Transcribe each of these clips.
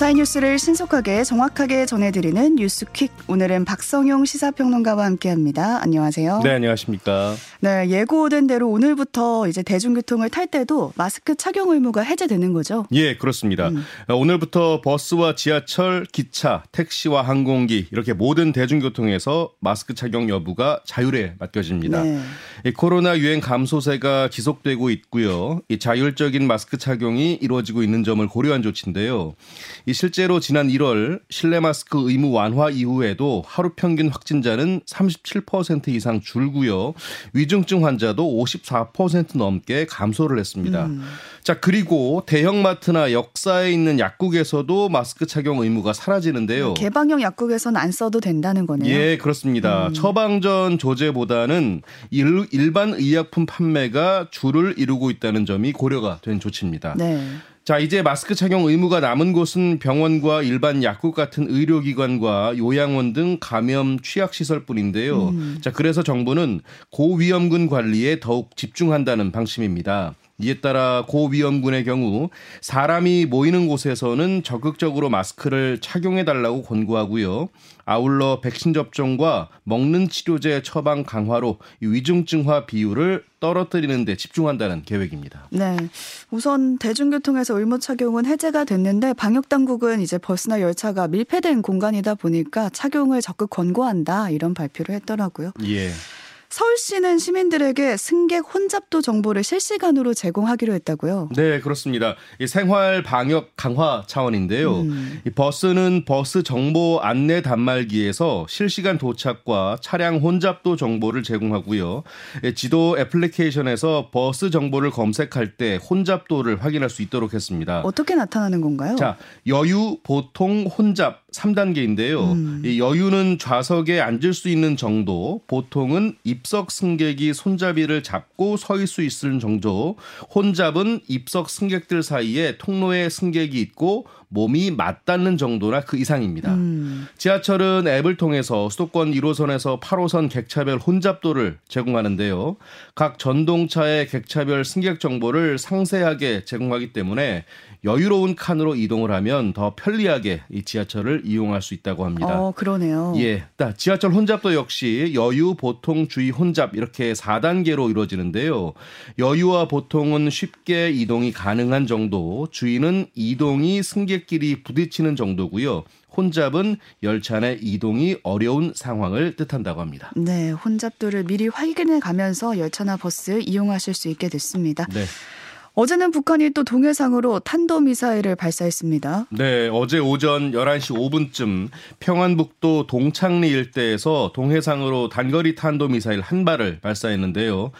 밤사이 뉴스를 신속하게 정확하게 전해드리는 뉴스퀵. 오늘은 박성용 시사평론가와 함께합니다. 안녕하세요. 네, 안녕하십니까. 네, 예고된 대로 오늘부터 이제 대중교통을 탈 때도 마스크 착용 의무가 해제되는 거죠? 예, 그렇습니다. 음. 오늘부터 버스와 지하철, 기차, 택시와 항공기 이렇게 모든 대중교통에서 마스크 착용 여부가 자율에 맡겨집니다. 네. 이 코로나 유행 감소세가 지속되고 있고요. 이 자율적인 마스크 착용이 이루어지고 있는 점을 고려한 조치인데요. 이 실제로 지난 1월 실내 마스크 의무 완화 이후에도 하루 평균 확진자는 37% 이상 줄고요. 위중증 환자도 54% 넘게 감소를 했습니다. 음. 자, 그리고 대형마트나 역사에 있는 약국에서도 마스크 착용 의무가 사라지는데요. 개방형 약국에서는 안 써도 된다는 거네요. 예, 그렇습니다. 음. 처방전 조제보다는 일, 일반 의약품 판매가 주를 이루고 있다는 점이 고려가 된 조치입니다. 네. 자, 이제 마스크 착용 의무가 남은 곳은 병원과 일반 약국 같은 의료기관과 요양원 등 감염 취약시설뿐인데요. 음. 자, 그래서 정부는 고위험군 관리에 더욱 집중한다는 방침입니다. 이에 따라 고위험군의 경우 사람이 모이는 곳에서는 적극적으로 마스크를 착용해 달라고 권고하고요. 아울러 백신 접종과 먹는 치료제 처방 강화로 위중증화 비율을 떨어뜨리는 데 집중한다는 계획입니다. 네. 우선 대중교통에서 의무 착용은 해제가 됐는데 방역 당국은 이제 버스나 열차가 밀폐된 공간이다 보니까 착용을 적극 권고한다 이런 발표를 했더라고요. 예. 서울시는 시민들에게 승객 혼잡도 정보를 실시간으로 제공하기로 했다고요? 네, 그렇습니다. 이 생활 방역 강화 차원인데요. 음. 이 버스는 버스 정보 안내 단말기에서 실시간 도착과 차량 혼잡도 정보를 제공하고요. 지도 애플리케이션에서 버스 정보를 검색할 때 혼잡도를 확인할 수 있도록 했습니다. 어떻게 나타나는 건가요? 자, 여유, 보통, 혼잡 3단계인데요. 음. 이 여유는 좌석에 앉을 수 있는 정도, 보통은 입석 승객이 손잡이를 잡고 서 있을 수 있는 정도, 혼잡은 입석 승객들 사이에 통로에 승객이 있고 몸이 맞닿는 정도나 그 이상입니다. 음. 지하철은 앱을 통해서 수도권 1호선에서 8호선 객차별 혼잡도를 제공하는데요. 각 전동차의 객차별 승객 정보를 상세하게 제공하기 때문에 여유로운 칸으로 이동을 하면 더 편리하게 이 지하철을 이용할 수 있다고 합니다. 어, 그러네요. 예. 지하철 혼잡도 역시 여유, 보통, 주의, 혼잡 이렇게 4단계로 이루어지는데요. 여유와 보통은 쉽게 이동이 가능한 정도, 주의는 이동이 승객끼리 부딪히는 정도고요. 혼잡은 열차 내 이동이 어려운 상황을 뜻한다고 합니다. 네, 혼잡도를 미리 확인해 가면서 열차나 버스 이용하실 수 있게 됐습니다. 네. 어제는 북한이 또 동해상으로 탄도미사일을 발사했습니다. 네, 어제 오전 11시 5분쯤 평안북도 동창리 일대에서 동해상으로 단거리 탄도미사일 한 발을 발사했는데요.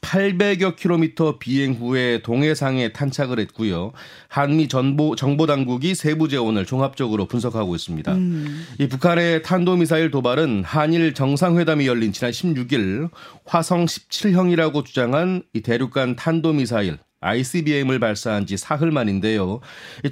800여 킬로미터 비행 후에 동해상에 탄착을 했고요. 한미 정보, 정보당국이 세부 재원을 종합적으로 분석하고 있습니다. 음. 이 북한의 탄도미사일 도발은 한일 정상회담이 열린 지난 16일 화성 17형이라고 주장한 이 대륙간 탄도미사일 ICBM을 발사한 지 사흘 만인데요.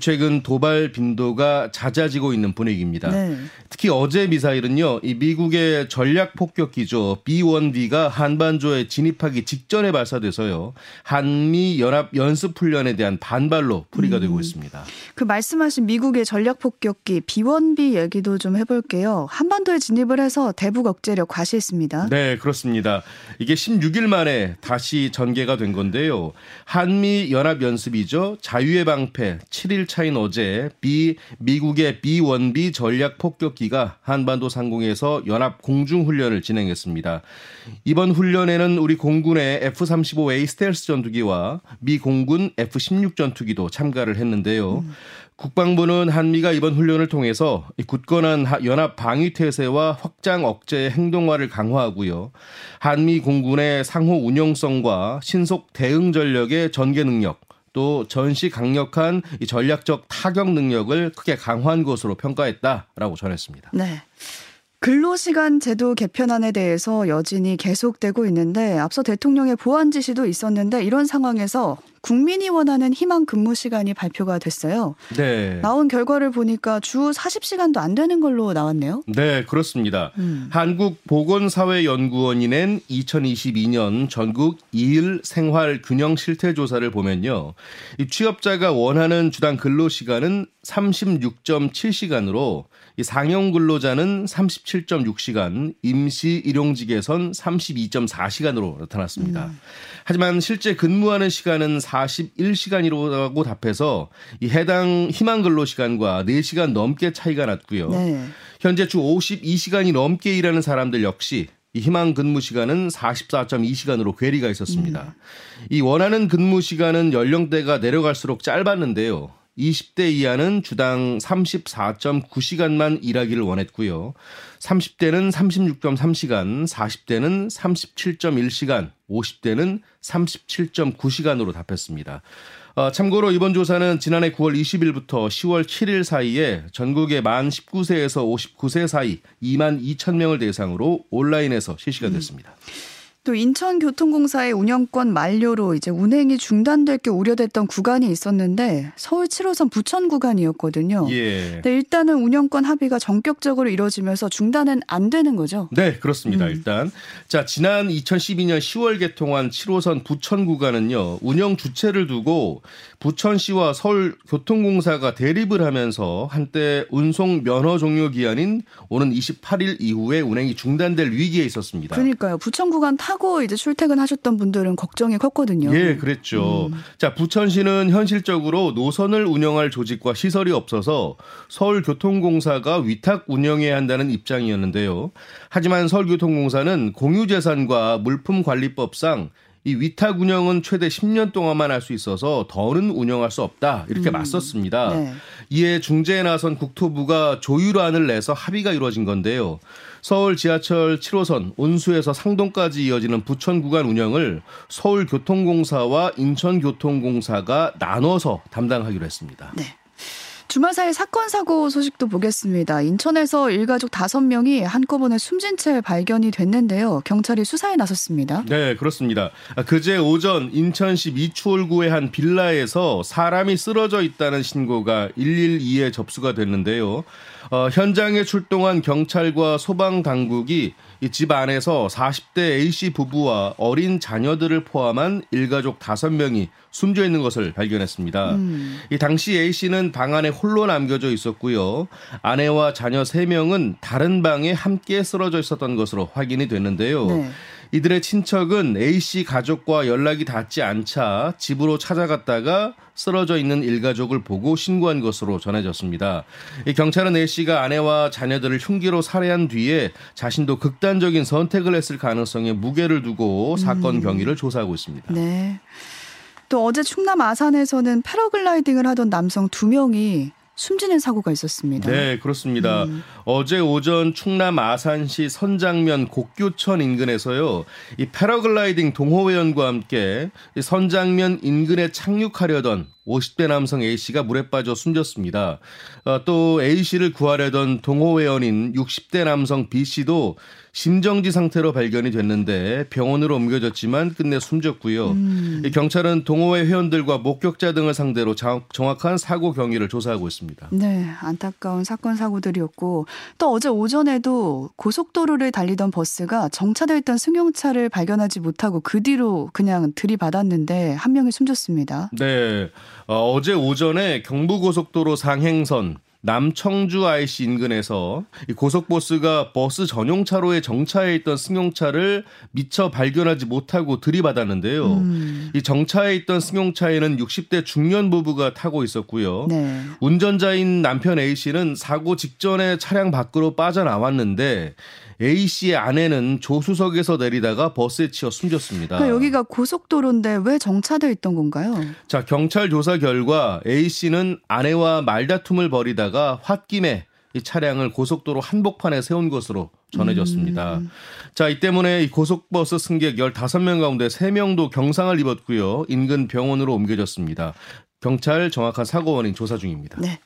최근 도발 빈도가 잦아지고 있는 분위기입니다. 네. 특히 어제 미사일은요, 이 미국의 전략 폭격기죠. B-1B가 한반도에 진입하기 직전에 발사돼서요. 한미 연합 연습 훈련에 대한 반발로 풀이가 음. 되고 있습니다. 그 말씀하신 미국의 전략 폭격기 B-1B 얘기도 좀 해볼게요. 한반도에 진입을 해서 대북 억제력 과시했습니다. 네, 그렇습니다. 이게 16일 만에 다시 전개가 된 건데요. 한미 연합 연습이죠. 자유의 방패 7일 차인 어제 비 미국의 B-1B 전략 폭격기 기가 한반도 상공에서 연합 공중 훈련을 진행했습니다. 이번 훈련에는 우리 공군의 F-35A 스텔스 전투기와 미 공군 F-16 전투기도 참가를 했는데요. 음. 국방부는 한미가 이번 훈련을 통해서 굳건한 연합 방위 태세와 확장 억제의 행동화를 강화하고요. 한미 공군의 상호 운용성과 신속 대응 전력의 전개 능력, 또 전시 강력한 이 전략적 타격 능력을 크게 강화한 것으로 평가했다라고 전했습니다. 네. 근로시간 제도 개편안에 대해서 여진이 계속되고 있는데 앞서 대통령의 보완 지시도 있었는데 이런 상황에서 국민이 원하는 희망 근무 시간이 발표가 됐어요. 네. 나온 결과를 보니까 주 40시간도 안 되는 걸로 나왔네요. 네, 그렇습니다. 음. 한국보건사회연구원이 낸 2022년 전국 일 생활 균형 실태 조사를 보면요. 이 취업자가 원하는 주당 근로 시간은 36.7시간으로 이 상용 근로자는 37.6시간, 임시 일용직에선 32.4시간으로 나타났습니다. 음. 하지만 실제 근무하는 시간은 41시간이라고 답해서 이 해당 희망 근로 시간과 4시간 넘게 차이가 났고요. 네. 현재 주 52시간이 넘게 일하는 사람들 역시 이 희망 근무 시간은 44.2시간으로 괴리가 있었습니다. 음. 이 원하는 근무 시간은 연령대가 내려갈수록 짧았는데요. 20대 이하는 주당 34.9시간만 일하기를 원했고요. 30대는 36.3시간, 40대는 37.1시간, 50대는 37.9시간으로 답했습니다. 어, 참고로 이번 조사는 지난해 9월 20일부터 10월 7일 사이에 전국의 만 19세에서 59세 사이 2만 2천 명을 대상으로 온라인에서 실시가 됐습니다. 음. 또 인천교통공사의 운영권 만료로 이제 운행이 중단될 게 우려됐던 구간이 있었는데 서울 7호선 부천 구간이었거든요. 예. 근데 일단은 운영권 합의가 전격적으로 이루어지면서 중단은 안 되는 거죠. 네, 그렇습니다. 음. 일단 자 지난 2012년 10월 개통한 7호선 부천 구간은요 운영 주체를 두고 부천시와 서울교통공사가 대립을 하면서 한때 운송 면허 종료 기한인 오는 28일 이후에 운행이 중단될 위기에 있었습니다. 그러니까요. 부천 구간 타 하고 이제 출퇴근하셨던 분들은 걱정이 컸거든요. 예, 그랬죠. 음. 자, 부천시는 현실적으로 노선을 운영할 조직과 시설이 없어서 서울교통공사가 위탁 운영해야 한다는 입장이었는데요. 하지만 서울교통공사는 공유재산과 물품관리법상 이 위탁 운영은 최대 10년 동안만 할 수 있어서 더는 운영할 수 없다 이렇게 음. 맞섰습니다. 네. 이에 중재에 나선 국토부가 조율안을 내서 합의가 이루어진 건데요. 서울 지하철 7호선 온수에서 상동까지 이어지는 부천 구간 운영을 서울교통공사와 인천교통공사가 나눠서 담당하기로 했습니다. 네. 주말 사이 사건 사고 소식도 보겠습니다. 인천에서 일가족 다섯 명이 한꺼번에 숨진 채 발견이 됐는데요. 경찰이 수사에 나섰습니다. 네, 그렇습니다. 그제 오전 인천시 미추홀구의 한 빌라에서 사람이 쓰러져 있다는 신고가 112에 접수가 됐는데요. 어, 현장에 출동한 경찰과 소방 당국이 이 집 안에서 40대 A씨 부부와 어린 자녀들을 포함한 일가족 5명이 숨져 있는 것을 발견했습니다. 음. 이 당시 A씨는 방 안에 홀로 남겨져 있었고요. 아내와 자녀 3명은 다른 방에 함께 쓰러져 있었던 것으로 확인이 됐는데요. 네. 이들의 친척은 A씨 가족과 연락이 닿지 않자 집으로 찾아갔다가 쓰러져 있는 일가족을 보고 신고한 것으로 전해졌습니다. 경찰은 A씨가 아내와 자녀들을 흉기로 살해한 뒤에 자신도 극단적인 선택을 했을 가능성에 무게를 두고 사건 음. 경위를 조사하고 있습니다. 네. 또 어제 충남 아산에서는 패러글라이딩을 하던 남성 두 명이 숨지는 사고가 있었습니다. 네, 그렇습니다. 음. 어제 오전 충남 아산시 선장면 곡교천 인근에서요. 이 패러글라이딩 동호회원과 함께 선장면 인근에 착륙하려던 50대 남성 A씨가 물에 빠져 숨졌습니다. 어, 또 A씨를 구하려던 동호회원인 60대 남성 B씨도 심정지 상태로 발견이 됐는데 병원으로 옮겨졌지만 끝내 숨졌고요. 음. 경찰은 동호회 회원들과 목격자 등을 상대로 정확한 사고 경위를 조사하고 있습니다. 네, 안타까운 사건 사고들이었고 또 어제 오전에도 고속도로를 달리던 버스가 정차되어 있던 승용차를 발견하지 못하고 그 뒤로 그냥 들이받았는데 한 명이 숨졌습니다. 네. 어, 어제 오전에 경부고속도로 상행선 남청주 IC 인근에서 이 고속버스가 버스 전용 차로에 정차해 있던 승용차를 미처 발견하지 못하고 들이받았는데요. 음. 이 정차해 있던 승용차에는 60대 중년 부부가 타고 있었고요. 네. 운전자인 남편 A 씨는 사고 직전에 차량 밖으로 빠져나왔는데 A 씨의 아내는 조수석에서 내리다가 버스에 치여 숨졌습니다. 그러니까 여기가 고속도로인데 왜 정차되어 있던 건가요? 자, 경찰 조사 결과 A 씨는 아내와 말다툼을 벌이다가 홧김에 이 차량을 고속도로 한복판에 세운 것으로 전해졌습니다. 음. 자, 이 때문에 이 고속버스 승객 15명 가운데 3명도 경상을 입었고요. 인근 병원으로 옮겨졌습니다. 경찰 정확한 사고 원인 조사 중입니다. 네.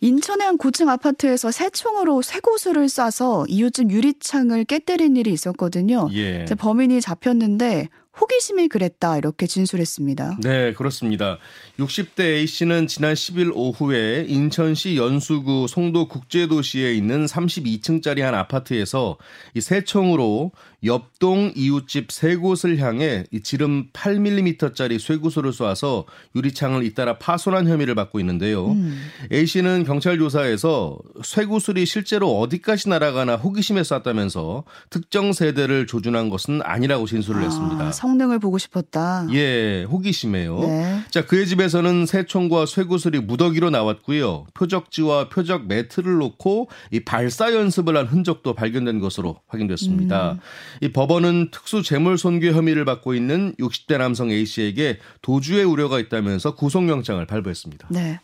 인천의 한 고층 아파트에서 새총으로 쇠고수를 쏴서 이웃집 유리창을 깨뜨린 일이 있었거든요. 예. 범인이 잡혔는데 호기심이 그랬다 이렇게 진술했습니다. 네, 그렇습니다. 60대 A 씨는 지난 10일 오후에 인천시 연수구 송도 국제도시에 있는 32층짜리 한 아파트에서 이 새총으로 옆동 이웃집 세 곳을 향해 이 지름 8mm짜리 쇠구슬을 쏴서 유리창을 잇따라 파손한 혐의를 받고 있는데요. 음. A 씨는 경찰 조사에서 쇠구슬이 실제로 어디까지 날아가나 호기심에 쐈다면서 특정 세대를 조준한 것은 아니라고 진술을 아, 했습니다. 성능을 보고 싶었다. 예, 호기심에요. 네. 자, 그의 집에서는 새총과 쇠구슬이 무더기로 나왔고요. 표적지와 표적 매트를 놓고 이 발사 연습을 한 흔적도 발견된 것으로 확인됐습니다. 음. 이 법원은 특수 재물 손괴 혐의를 받고 있는 60대 남성 A 씨에게 도주의 우려가 있다면서 구속영장을 발부했습니다. 네.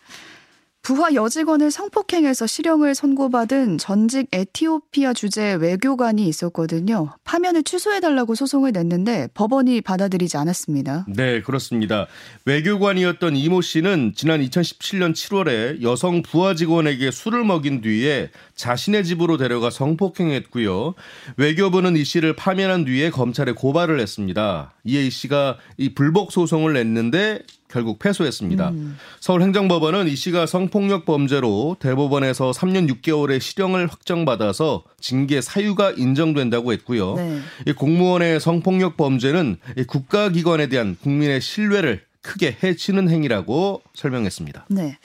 부하 여직원을 성폭행해서 실형을 선고받은 전직 에티오피아 주재 외교관이 있었거든요. 파면을 취소해달라고 소송을 냈는데 법원이 받아들이지 않았습니다. 네, 그렇습니다. 외교관이었던 이모 씨는 지난 2017년 7월에 여성 부하 직원에게 술을 먹인 뒤에 자신의 집으로 데려가 성폭행했고요. 외교부는 이 씨를 파면한 뒤에 검찰에 고발을 했습니다. 이에 이 씨가 이 불복 소송을 냈는데 결국 패소했습니다. 음. 서울행정법원은 이 씨가 성폭력 범죄로 대법원에서 3년 6개월의 실형을 확정받아서 징계 사유가 인정된다고 했고요. 네. 이 공무원의 성폭력 범죄는 이 국가기관에 대한 국민의 신뢰를 크게 해치는 행위라고 설명했습니다. 네.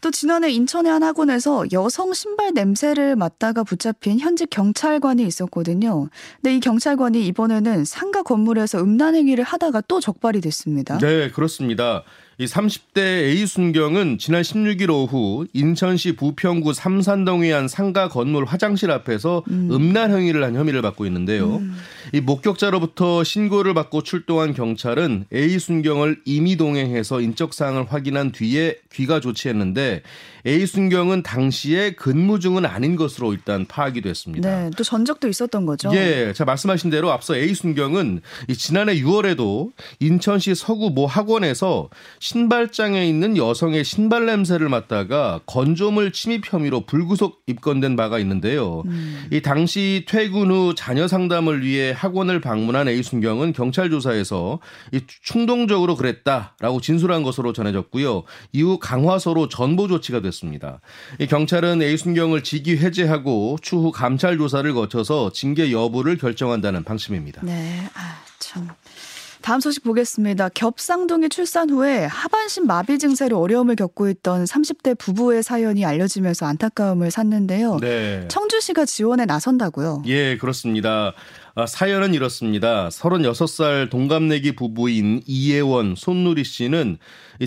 또 지난해 인천의 한 학원에서 여성 신발 냄새를 맡다가 붙잡힌 현직 경찰관이 있었거든요. 근데 이 경찰관이 이번에는 상가 건물에서 음란 행위를 하다가 또 적발이 됐습니다. 네, 그렇습니다. 이 30대 A 순경은 지난 16일 오후 인천시 부평구 삼산동의 한 상가 건물 화장실 앞에서 음. 란 행위를 한 혐의를 받고 있는데요. 음. 이 목격자로부터 신고를 받고 출동한 경찰은 A 순경을 임의 동행해서 인적 사항을 확인한 뒤에 귀가 조치했는데 A 순경은 당시에 근무 중은 아닌 것으로 일단 파악이 됐습니다. 네, 또 전적도 있었던 거죠. 예, 자 말씀하신 대로 앞서 A 순경은 지난해 6월에도 인천시 서구 모 학원에서 신발장에 있는 여성의 신발 냄새를 맡다가 건조물 침입 혐의로 불구속 입건된 바가 있는데요. 음. 이 당시 퇴근 후 자녀 상담을 위해 학원을 방문한 A 순경은 경찰 조사에서 이 충동적으로 그랬다라고 진술한 것으로 전해졌고요. 이후 강화서로 전보 조치가 됐습니다. 이 경찰은 A 순경을 직위 해제하고 추후 감찰 조사를 거쳐서 징계 여부를 결정한다는 방침입니다. 네, 아 참. 다음 소식 보겠습니다. 겹쌍둥이 출산 후에 하반신 마비 증세로 어려움을 겪고 있던 30대 부부의 사연이 알려지면서 안타까움을 샀는데요. 네. 청주시가 지원에 나선다고요? 예, 그렇습니다. 아, 사연은 이렇습니다. 36살 동갑내기 부부인 이예원, 손누리 씨는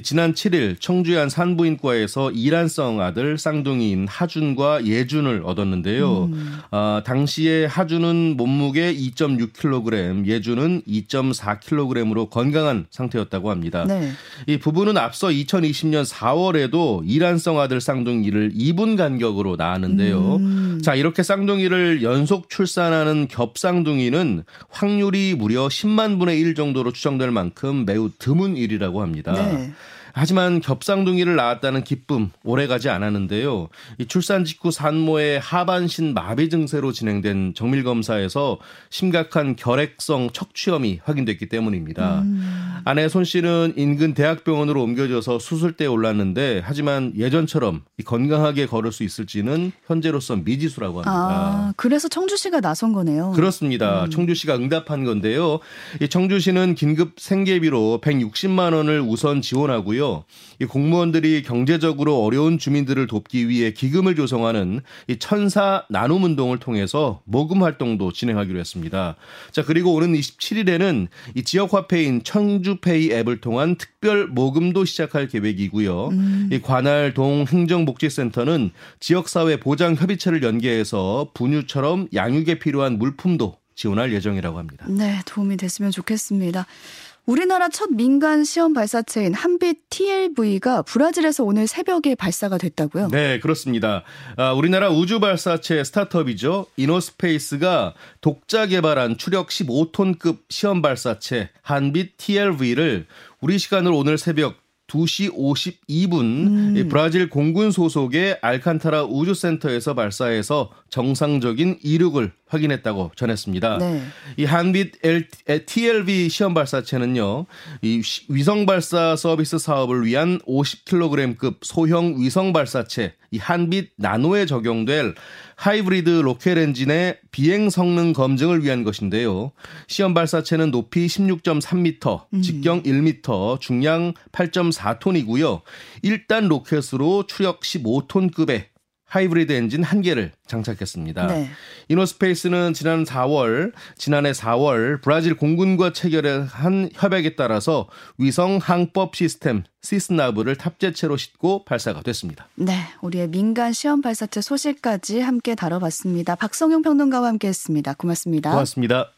지난 7일 청주의 한 산부인과에서 이란성 아들 쌍둥이인 하준과 예준을 얻었는데요. 음. 아, 당시에 하준은 몸무게 2.6kg, 예준은 2.4kg으로 건강한 상태였다고 합니다. 네. 이 부부는 앞서 2020년 4월에도 이란성 아들 쌍둥이를 2분 간격으로 낳았는데요. 음. 자, 이렇게 쌍둥이를 연속 출산하는 겹쌍둥이는 확률이 무려 10만 분의 1 정도로 추정될 만큼 매우 드문 일이라고 합니다. 네. 하지만 겹쌍둥이를 낳았다는 기쁨 오래가지 않았는데요. 이 출산 직후 산모의 하반신 마비 증세로 진행된 정밀 검사에서 심각한 결핵성 척추염이 확인됐기 때문입니다. 음. 아내 손 씨는 인근 대학병원으로 옮겨져서 수술대에 올랐는데 하지만 예전처럼 건강하게 걸을 수 있을지는 현재로선 미지수라고 합니다. 아, 그래서 청주시가 나선 거네요. 그렇습니다. 음. 청주시가 응답한 건데요. 이 청주시는 긴급 생계비로 160만 원을 우선 지원하고요. 이 공무원들이 경제적으로 어려운 주민들을 돕기 위해 기금을 조성하는 이 천사 나눔 운동을 통해서 모금 활동도 진행하기로 했습니다. 자, 그리고 오는 27일에는 이 지역 화폐인 청주페이 앱을 통한 특별 모금도 시작할 계획이고요. 음. 이 관할 동 행정복지센터는 지역사회 보장 협의체를 연계해서 분유처럼 양육에 필요한 물품도 지원할 예정이라고 합니다. 네, 도움이 됐으면 좋겠습니다. 우리나라 첫 민간 시험 발사체인 한빛 TLV가 브라질에서 오늘 새벽에 발사가 됐다고요? 네, 그렇습니다. 아, 우리나라 우주 발사체 스타트업이죠. 이노스페이스가 독자 개발한 추력 15톤급 시험 발사체 한빛 TLV를 우리 시간으로 오늘 새벽 2시 52분 음. 브라질 공군 소속의 알칸타라 우주센터에서 발사해서 정상적인 이륙을 확인했다고 전했습니다. 네. 이 한빛 TLV 시험 발사체는요, 이 위성 발사 서비스 사업을 위한 50kg급 소형 위성 발사체, 이 한빛 나노에 적용될 하이브리드 로켓 엔진의 비행 성능 검증을 위한 것인데요. 시험 발사체는 높이 16.3m, 음. 직경 1m, 중량 8.4톤이고요. 1단 로켓으로 추력 15톤급의 하이브리드 엔진 한 개를 장착했습니다. 네. 이노스페이스는 지난 4월, 지난해 4월 브라질 공군과 체결한 협약에 따라서 위성 항법 시스템 시스나브를 탑재체로 싣고 발사가 됐습니다. 네, 우리의 민간 시험 발사체 소식까지 함께 다뤄봤습니다. 박성용 평론가와 함께했습니다. 고맙습니다. 고맙습니다.